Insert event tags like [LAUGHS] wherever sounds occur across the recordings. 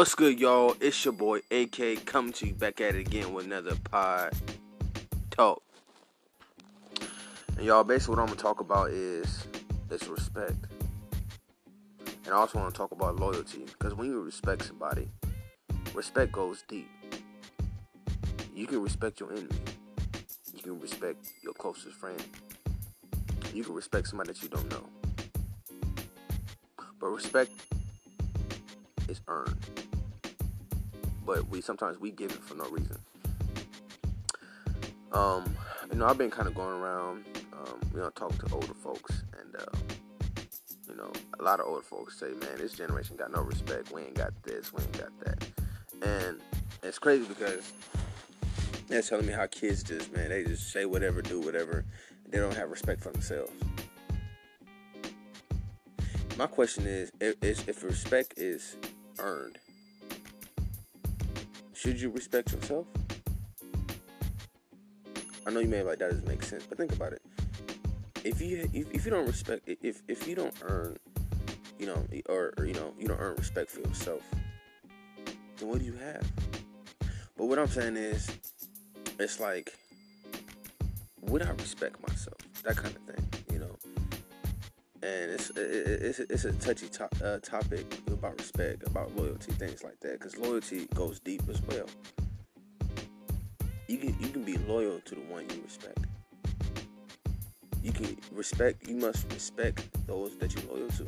What's good, y'all? It's your boy AK coming to you back at it again with another pod talk. And y'all, basically, what I'm gonna talk about is is respect, and I also want to talk about loyalty because when you respect somebody, respect goes deep. You can respect your enemy. You can respect your closest friend. You can respect somebody that you don't know. But respect is earned. But we sometimes we give it for no reason. Um, you know, I've been kind of going around, um, you know, talking to older folks, and uh, you know, a lot of older folks say, "Man, this generation got no respect. We ain't got this. We ain't got that." And it's crazy because they're telling me how kids just, man, they just say whatever, do whatever. They don't have respect for themselves. My question is, if, if respect is earned, should you respect yourself? I know you may be like that doesn't make sense, but think about it. If you if, if you don't respect if if you don't earn, you know, or, or you know you don't earn respect for yourself, then what do you have? But what I'm saying is, it's like, would I respect myself? That kind of thing. And it's it's it's a touchy to, uh, topic about respect, about loyalty, things like that, because loyalty goes deep as well. You can you can be loyal to the one you respect. You can respect. You must respect those that you're loyal to.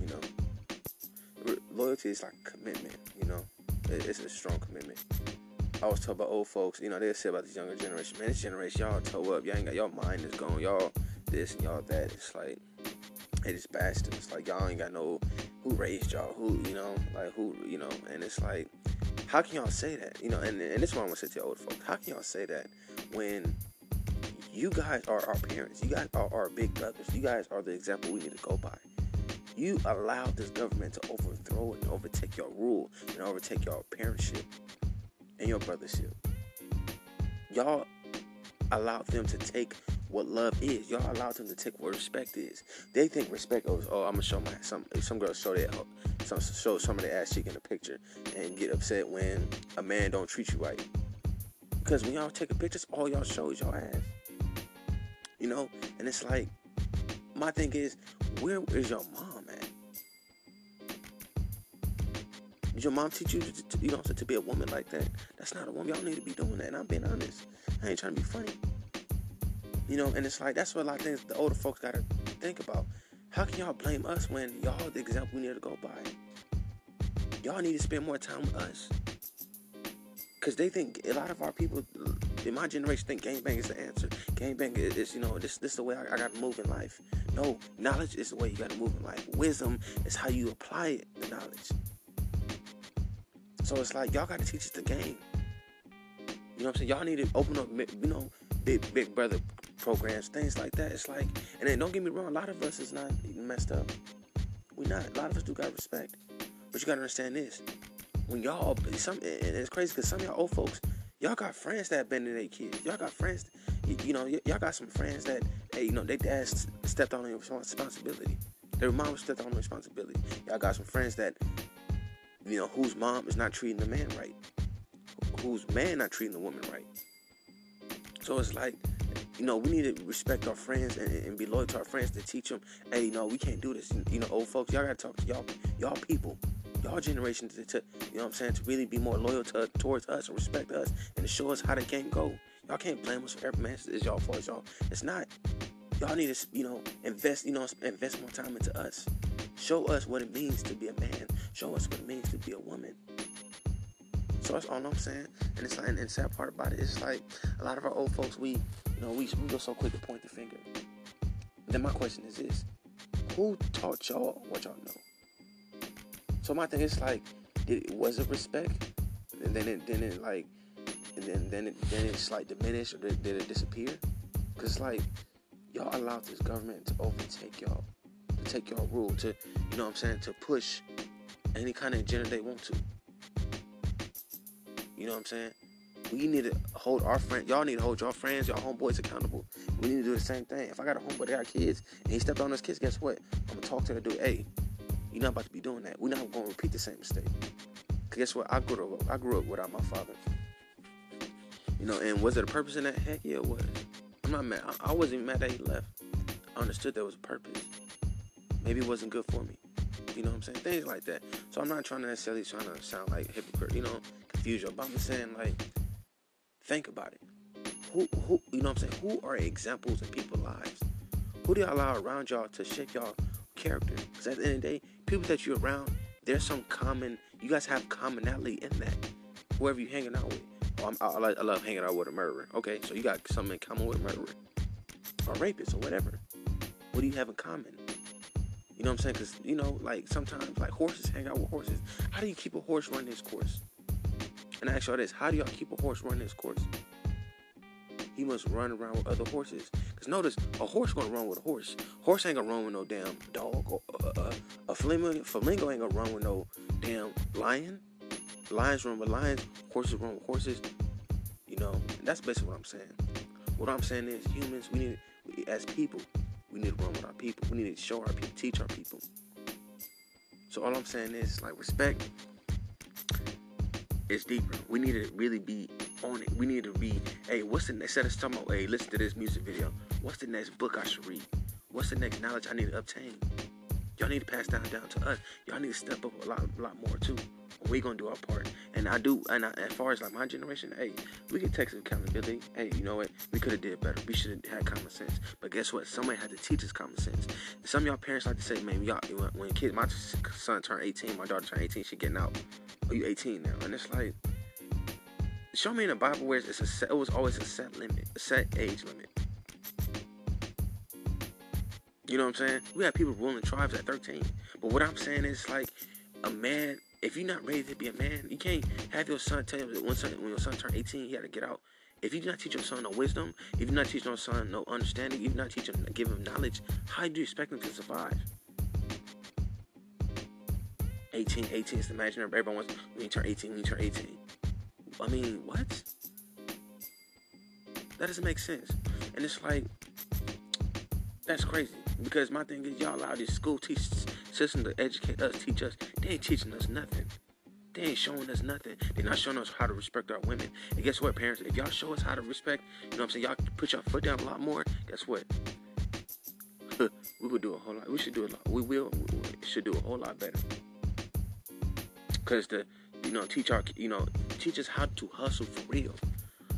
You know, loyalty is like commitment. You know, it's a strong commitment. I was talking about old folks, you know, they say about this younger generation, man, this generation, y'all toe up, y'all ain't got y'all mind is gone, y'all this and y'all that. It's like they just bastard. Like y'all ain't got no who raised y'all, who, you know, like who, you know, and it's like, how can y'all say that? You know, and, and this is what I'm gonna say to old folks. How can y'all say that when you guys are our parents, you guys are our big brothers, you guys are the example we need to go by. You allowed this government to overthrow and overtake your rule and overtake your parentship and your brothership. Y'all allowed them to take what love is. Y'all allowed them to take what respect is. They think respect is oh I'm gonna show my some some girls show their some show some of their ass cheek in a picture and get upset when a man don't treat you right. Because when y'all take a picture, all y'all show is your ass. You know, and it's like my thing is, where is your mom your mom teach you, to, to, you know, to, to be a woman like that? That's not a woman. Y'all need to be doing that. And I'm being honest. I ain't trying to be funny. You know, and it's like that's what a lot of things the older folks gotta think about. How can y'all blame us when y'all the example we need to go by? Y'all need to spend more time with us. Cause they think a lot of our people in my generation think gangbang is the answer. Gangbang is, is you know, this this is the way I, I gotta move in life. No, knowledge is the way you gotta move in life. Wisdom is how you apply it, the knowledge. So it's like y'all gotta teach us the game. You know what I'm saying? Y'all need to open up, you know, big big brother programs, things like that. It's like, and then don't get me wrong, a lot of us is not messed up. We not. A lot of us do got respect, but you gotta understand this. When y'all, some, and it's crazy because some of y'all old folks, y'all got friends that been in their kids. Y'all got friends, you, know, y'all got some friends that, hey, you know, they dad stepped on their responsibility. Their mom stepped on their responsibility. Y'all got some friends that you know, whose mom is not treating the man right, whose man not treating the woman right. So it's like, you know, we need to respect our friends and, and be loyal to our friends to teach them, hey, you know, we can't do this. You know, old folks, y'all gotta talk to y'all, y'all people, y'all generation to, to you know what I'm saying, to really be more loyal to towards us and respect us and to show us how the game go. Y'all can't blame us for every man. It's y'all fault, y'all. It's not. Y'all need to, you know, invest, you know, invest more time into us. Show us what it means to be a man. Show us what it means to be a woman. So that's all I'm saying. And it's like, and sad part about it. it is like a lot of our old folks, we, you know, we, we go so quick to point the finger. Then my question is this: Who taught y'all what y'all know? So my thing is like, did, was it respect? And then it, then it like, and then then it, then it's like diminished or did, did it disappear? Cause like, y'all allowed this government to overtake y'all to take y'all rule, to you know what I'm saying, to push any kind of agenda they want to. You know what I'm saying? We need to hold our friends. Y'all need to hold your friends, y'all homeboys accountable. We need to do the same thing. If I got a homeboy that got kids and he stepped on his kids, guess what? I'm gonna talk to the dude. Hey, You're not about to be doing that. We're not to repeat the same mistake. Cause guess what? I grew up. I grew up without my father. You know, and was there a purpose in that? Heck yeah, it was. I'm not mad. I, I wasn't mad that he left. I understood there was a purpose. Maybe it wasn't good for me. You know what I'm saying? Things like that. So I'm not trying to necessarily trying to sound like hypocrite, you know, confuse you. But I'm saying like, think about it. Who, who, you know what I'm saying? Who are examples in people's lives? Who do y'all allow around y'all to shape y'all character? Because at the end of the day, people that you're around, there's some common. You guys have commonality in that. Whoever you hanging out with. Oh, I, I, I love hanging out with a murderer. Okay, so you got something in common with a murderer or rapist or whatever. What do you have in common? You know what I'm saying? Because, you know, like sometimes, like horses hang out with horses. How do you keep a horse running this course? And I ask y'all this how do y'all keep a horse running this course? He must run around with other horses. Because notice, a horse gonna run with a horse. Horse ain't gonna run with no damn dog. Or, uh, uh, a flamingo, flamingo ain't gonna run with no damn lion. Lions run with lions. Horses run with horses. You know, that's basically what I'm saying. What I'm saying is, humans, we need, as people, we need to run with our people. We need to show our people, teach our people. So all I'm saying is like respect is deeper. We need to really be on it. We need to be, hey, what's the next set of talking hey, listen to this music video. What's the next book I should read? What's the next knowledge I need to obtain? Y'all need to pass down down to us. Y'all need to step up a lot, a lot more too. We gonna do our part. And I do. And I, as far as like my generation, hey, we can take some accountability. Hey, you know what? We could have did better. We should have had common sense. But guess what? Somebody had to teach us common sense. Some of y'all parents like to say, man, y'all when kids, my son turned 18, my daughter turned 18, she getting out. Are you 18 now, and it's like, show me in the Bible where it's a set, it was always a set limit, a set age limit. You know what I'm saying? We have people ruling tribes at 13. But what I'm saying is like a man, if you're not ready to be a man, you can't have your son tell you that when, son, when your son turn 18, he got to get out. If you do not teach your son no wisdom, if you do not teach your son no understanding, if you do not teach him, give him knowledge, how do you expect him to survive? 18, 18 is the imaginary. Everyone wants when you turn 18, when you turn 18. I mean, what? That doesn't make sense. And it's like, that's crazy. Because my thing is, y'all allow this school teach system to educate us, teach us. They ain't teaching us nothing. They ain't showing us nothing. They're not showing us how to respect our women. And guess what, parents? If y'all show us how to respect, you know what I'm saying? Y'all put your foot down a lot more. Guess what? [LAUGHS] we would do a whole lot. We should do a lot. We will. We should do a whole lot better. Cause the, you know, teach our, you know, teach us how to hustle for real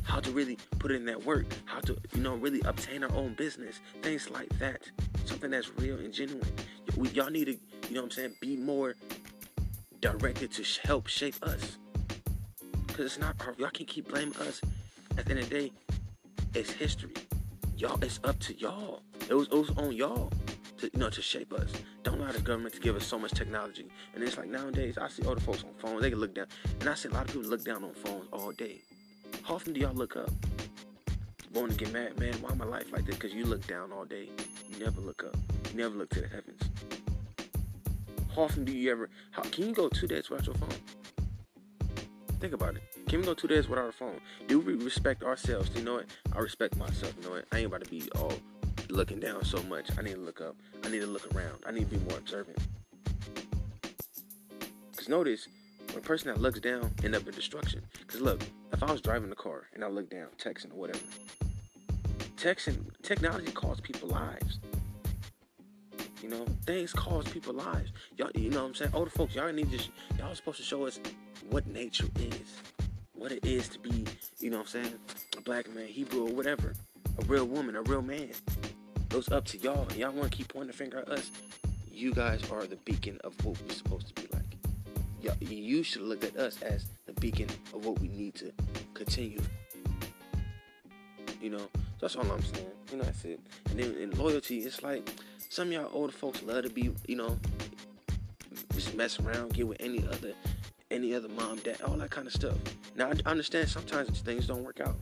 how to really put in that work, how to, you know, really obtain our own business, things like that. Something that's real and genuine. We, y'all need to, you know what I'm saying, be more directed to help shape us. Because it's not our, y'all can't keep blaming us. At the end of the day, it's history. Y'all, it's up to y'all. It was, it was on y'all to, you know, to shape us. Don't allow the government to give us so much technology. And it's like nowadays, I see older folks on phones, they can look down. And I see a lot of people look down on phones all day. How often do y'all look up? Want to get mad, man? Why my life like this? Because you look down all day. You never look up. You never look to the heavens. How often do you ever? How can you go two days without your phone? Think about it. Can we go two days without a phone? Do we respect ourselves? You know what? I respect myself. You know what? I ain't about to be all looking down so much. I need to look up. I need to look around. I need to be more observant. Cause notice when a person that looks down end up in destruction. Because look, if I was driving the car and I look down, texting or whatever, texting, technology costs people lives. You know, things cost people lives. Y'all, you know what I'm saying? Older folks, y'all need to, y'all supposed to show us what nature is, what it is to be, you know what I'm saying, a black man, Hebrew or whatever, a real woman, a real man. Those up to y'all. And y'all want to keep pointing the finger at us. You guys are the beacon of what we're supposed to be like you should look at us as the beacon of what we need to continue. You know, that's all I'm saying. You know, that's it. And then in loyalty, it's like some y'all older folks love to be, you know, just mess around, get with any other, any other mom, dad, all that kind of stuff. Now I understand sometimes things don't work out,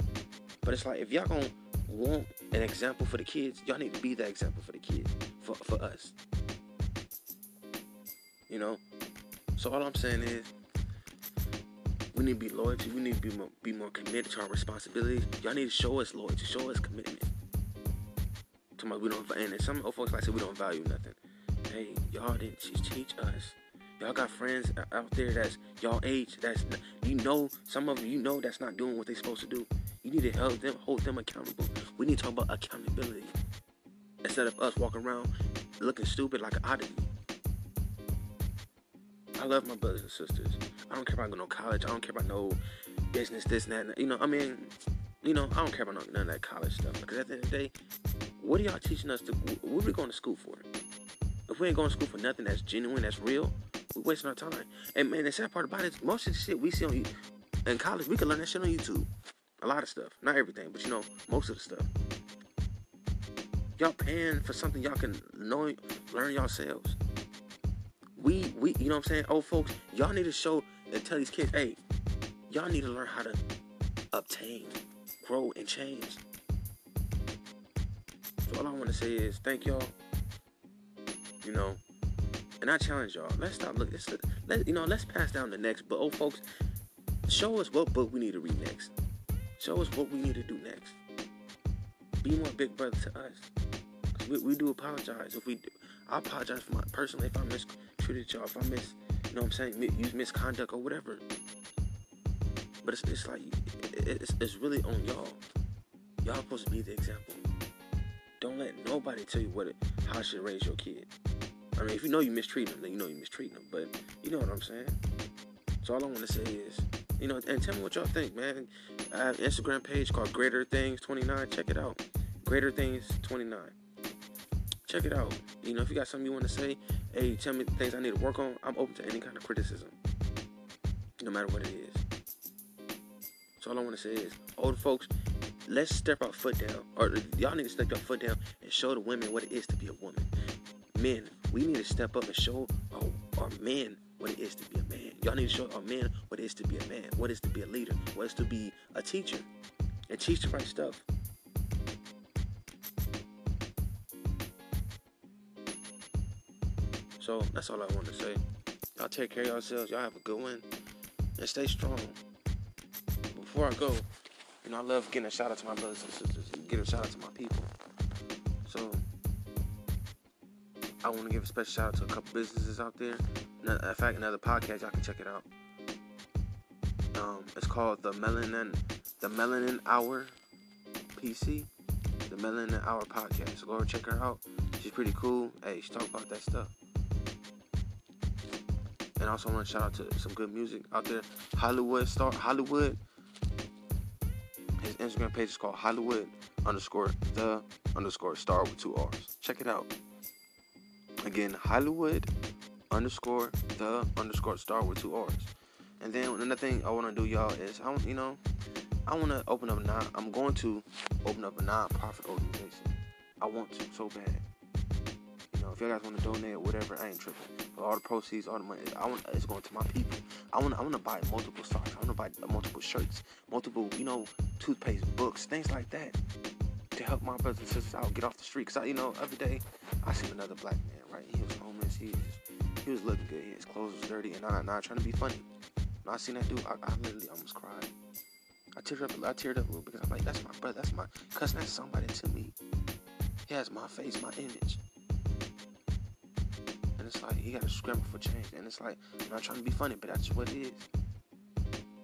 but it's like if y'all gonna want an example for the kids, y'all need to be that example for the kids, for for us. You know, so all I'm saying is, we need to be loyal. to. We need to be more, be more committed to our responsibilities. Y'all need to show us loyalty, show us commitment. To my, we don't, and some old folks like say we don't value nothing. hey, y'all didn't teach us. Y'all got friends out there that's y'all age. That's you know some of you know that's not doing what they're supposed to do. You need to help them, hold them accountable. We need to talk about accountability instead of us walking around looking stupid like an oddity. I love my brothers and sisters. I don't care about going to college. I don't care about no business, this and that. You know, I mean, you know, I don't care about none of that college stuff. Because at the end of the day, what are y'all teaching us to? What are we going to school for? If we ain't going to school for nothing that's genuine, that's real, we're wasting our time. And man, the sad part about it, is most of the shit we see on in college, we can learn that shit on YouTube. A lot of stuff, not everything, but you know, most of the stuff. Y'all paying for something y'all can know, learn yourselves. We, we, you know what I'm saying? Old folks, y'all need to show and tell these kids, hey, y'all need to learn how to obtain, grow, and change. All I want to say is thank y'all. You know, and I challenge y'all. Let's stop looking. Let's, let you know. Let's pass down the next. But oh, folks, show us what book we need to read next. Show us what we need to do next. Be more big brother to us. We, we do apologize if we do. I apologize for my personally if I mistreated y'all. If I miss, you know what I'm saying, use misconduct or whatever. But it's, it's like it's, it's really on y'all. Y'all supposed to be the example. Don't let nobody tell you what it, how should raise your kid. I mean, if you know you mistreat them, then you know you mistreat them. But you know what I'm saying. So all I want to say is, you know, and tell me what y'all think, man. I have an Instagram page called Greater Things 29. Check it out. Greater Things 29. Check it out. You know, if you got something you want to say, hey, tell me things I need to work on. I'm open to any kind of criticism, no matter what it is. So all I want to say is, old folks, let's step our foot down, or y'all need to step your foot down and show the women what it is to be a woman. Men, we need to step up and show our, our men what it is to be a man. Y'all need to show our men what it is to be a man, what it is to be a leader, what it is to be a teacher, and teach the right stuff. So that's all I want to say. Y'all take care of yourselves. Y'all have a good one. And stay strong. Before I go, you know, I love getting a shout out to my brothers and sisters. Give a shout out to my people. So I want to give a special shout out to a couple businesses out there. In fact, another podcast, y'all can check it out. Um, it's called the Melanin, the Melanin Hour PC, the Melanin Hour podcast. So go check her out. She's pretty cool. Hey, she talk about that stuff. And I also, want to shout out to some good music out there. Hollywood Star, Hollywood. His Instagram page is called Hollywood underscore the underscore star with two R's. Check it out. Again, Hollywood underscore the underscore star with two R's. And then another thing I want to do, y'all, is I want you know I want to open up non. I'm going to open up a non-profit organization. I want to so bad. Know, if y'all guys want to donate whatever, I ain't tripping. But all the proceeds, all the money, I want it's going to my people. I want I want to buy multiple socks. I want to buy multiple shirts, multiple you know toothpaste, books, things like that to help my brothers and sisters out get off the street. Cause I, you know, every day I see another black man right? He was homeless. He was, he was looking good. His clothes was dirty, and I'm not, not trying to be funny. When I seen that dude, I, I literally almost cried. I teared up. I teared up a little because I'm like, that's my brother. That's my cousin. That's somebody to me. He has my face, my image. And it's like he got to scramble for change. And it's like I'm not trying to be funny, but that's what it is.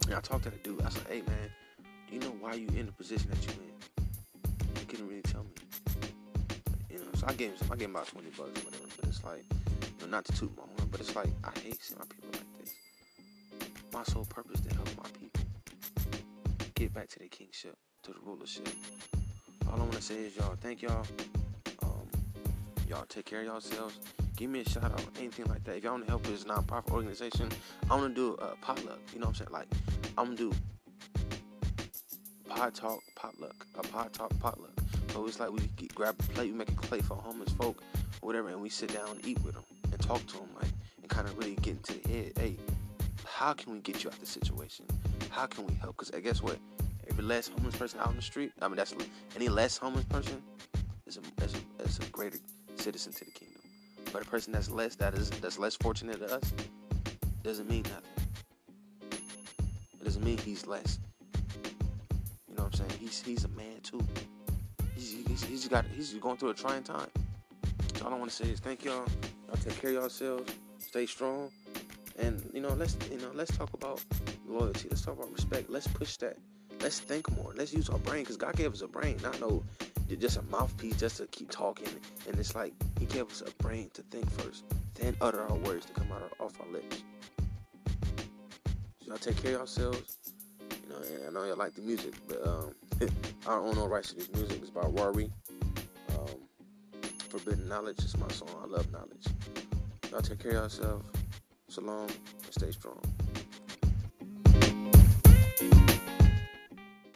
And I talked to the dude. I said, hey man, do you know why you in the position that you in? He couldn't really tell me. You know, so I gave him. I gave him about twenty bucks or whatever. But it's like, you know, not to toot my horn, but it's like I hate seeing my people like this. My sole purpose to help my people get back to the kingship, to the rulership. All I want to say is y'all, thank y'all. Um, y'all take care of yourselves. Give me a shout out, anything like that. If y'all want to help this nonprofit organization, I want to do a potluck. You know what I'm saying? Like, I'm gonna do pod talk potluck, a pod talk potluck. So it's like we get, grab a plate, we make a plate for homeless folk, whatever, and we sit down and eat with them and talk to them, like, and kind of really get into the head. Hey, how can we get you out of the situation? How can we help? Because guess what? Every less homeless person out on the street, I mean, that's any less homeless person is a, is a, is a greater citizen to the kingdom. But a person that's less that is that's less fortunate than us doesn't mean nothing. It doesn't mean he's less. You know what I'm saying? He's he's a man too. He's he's, he's got he's going through a trying time. all I want to say is thank y'all. Y'all take care of yourselves. Stay strong. And you know, let's you know, let's talk about loyalty. Let's talk about respect. Let's push that. Let's think more. Let's use our brain because God gave us a brain, not no just a mouthpiece just to keep talking. And it's like He gave us a brain to think first, then utter our words to come out of, off our lips. So y'all take care of yourselves. You know, I know y'all like the music, but um, [LAUGHS] I don't own no rights to this music. It's by Rory. Um, Forbidden Knowledge is my song. I love knowledge. Y'all take care of yourselves. So long and stay strong.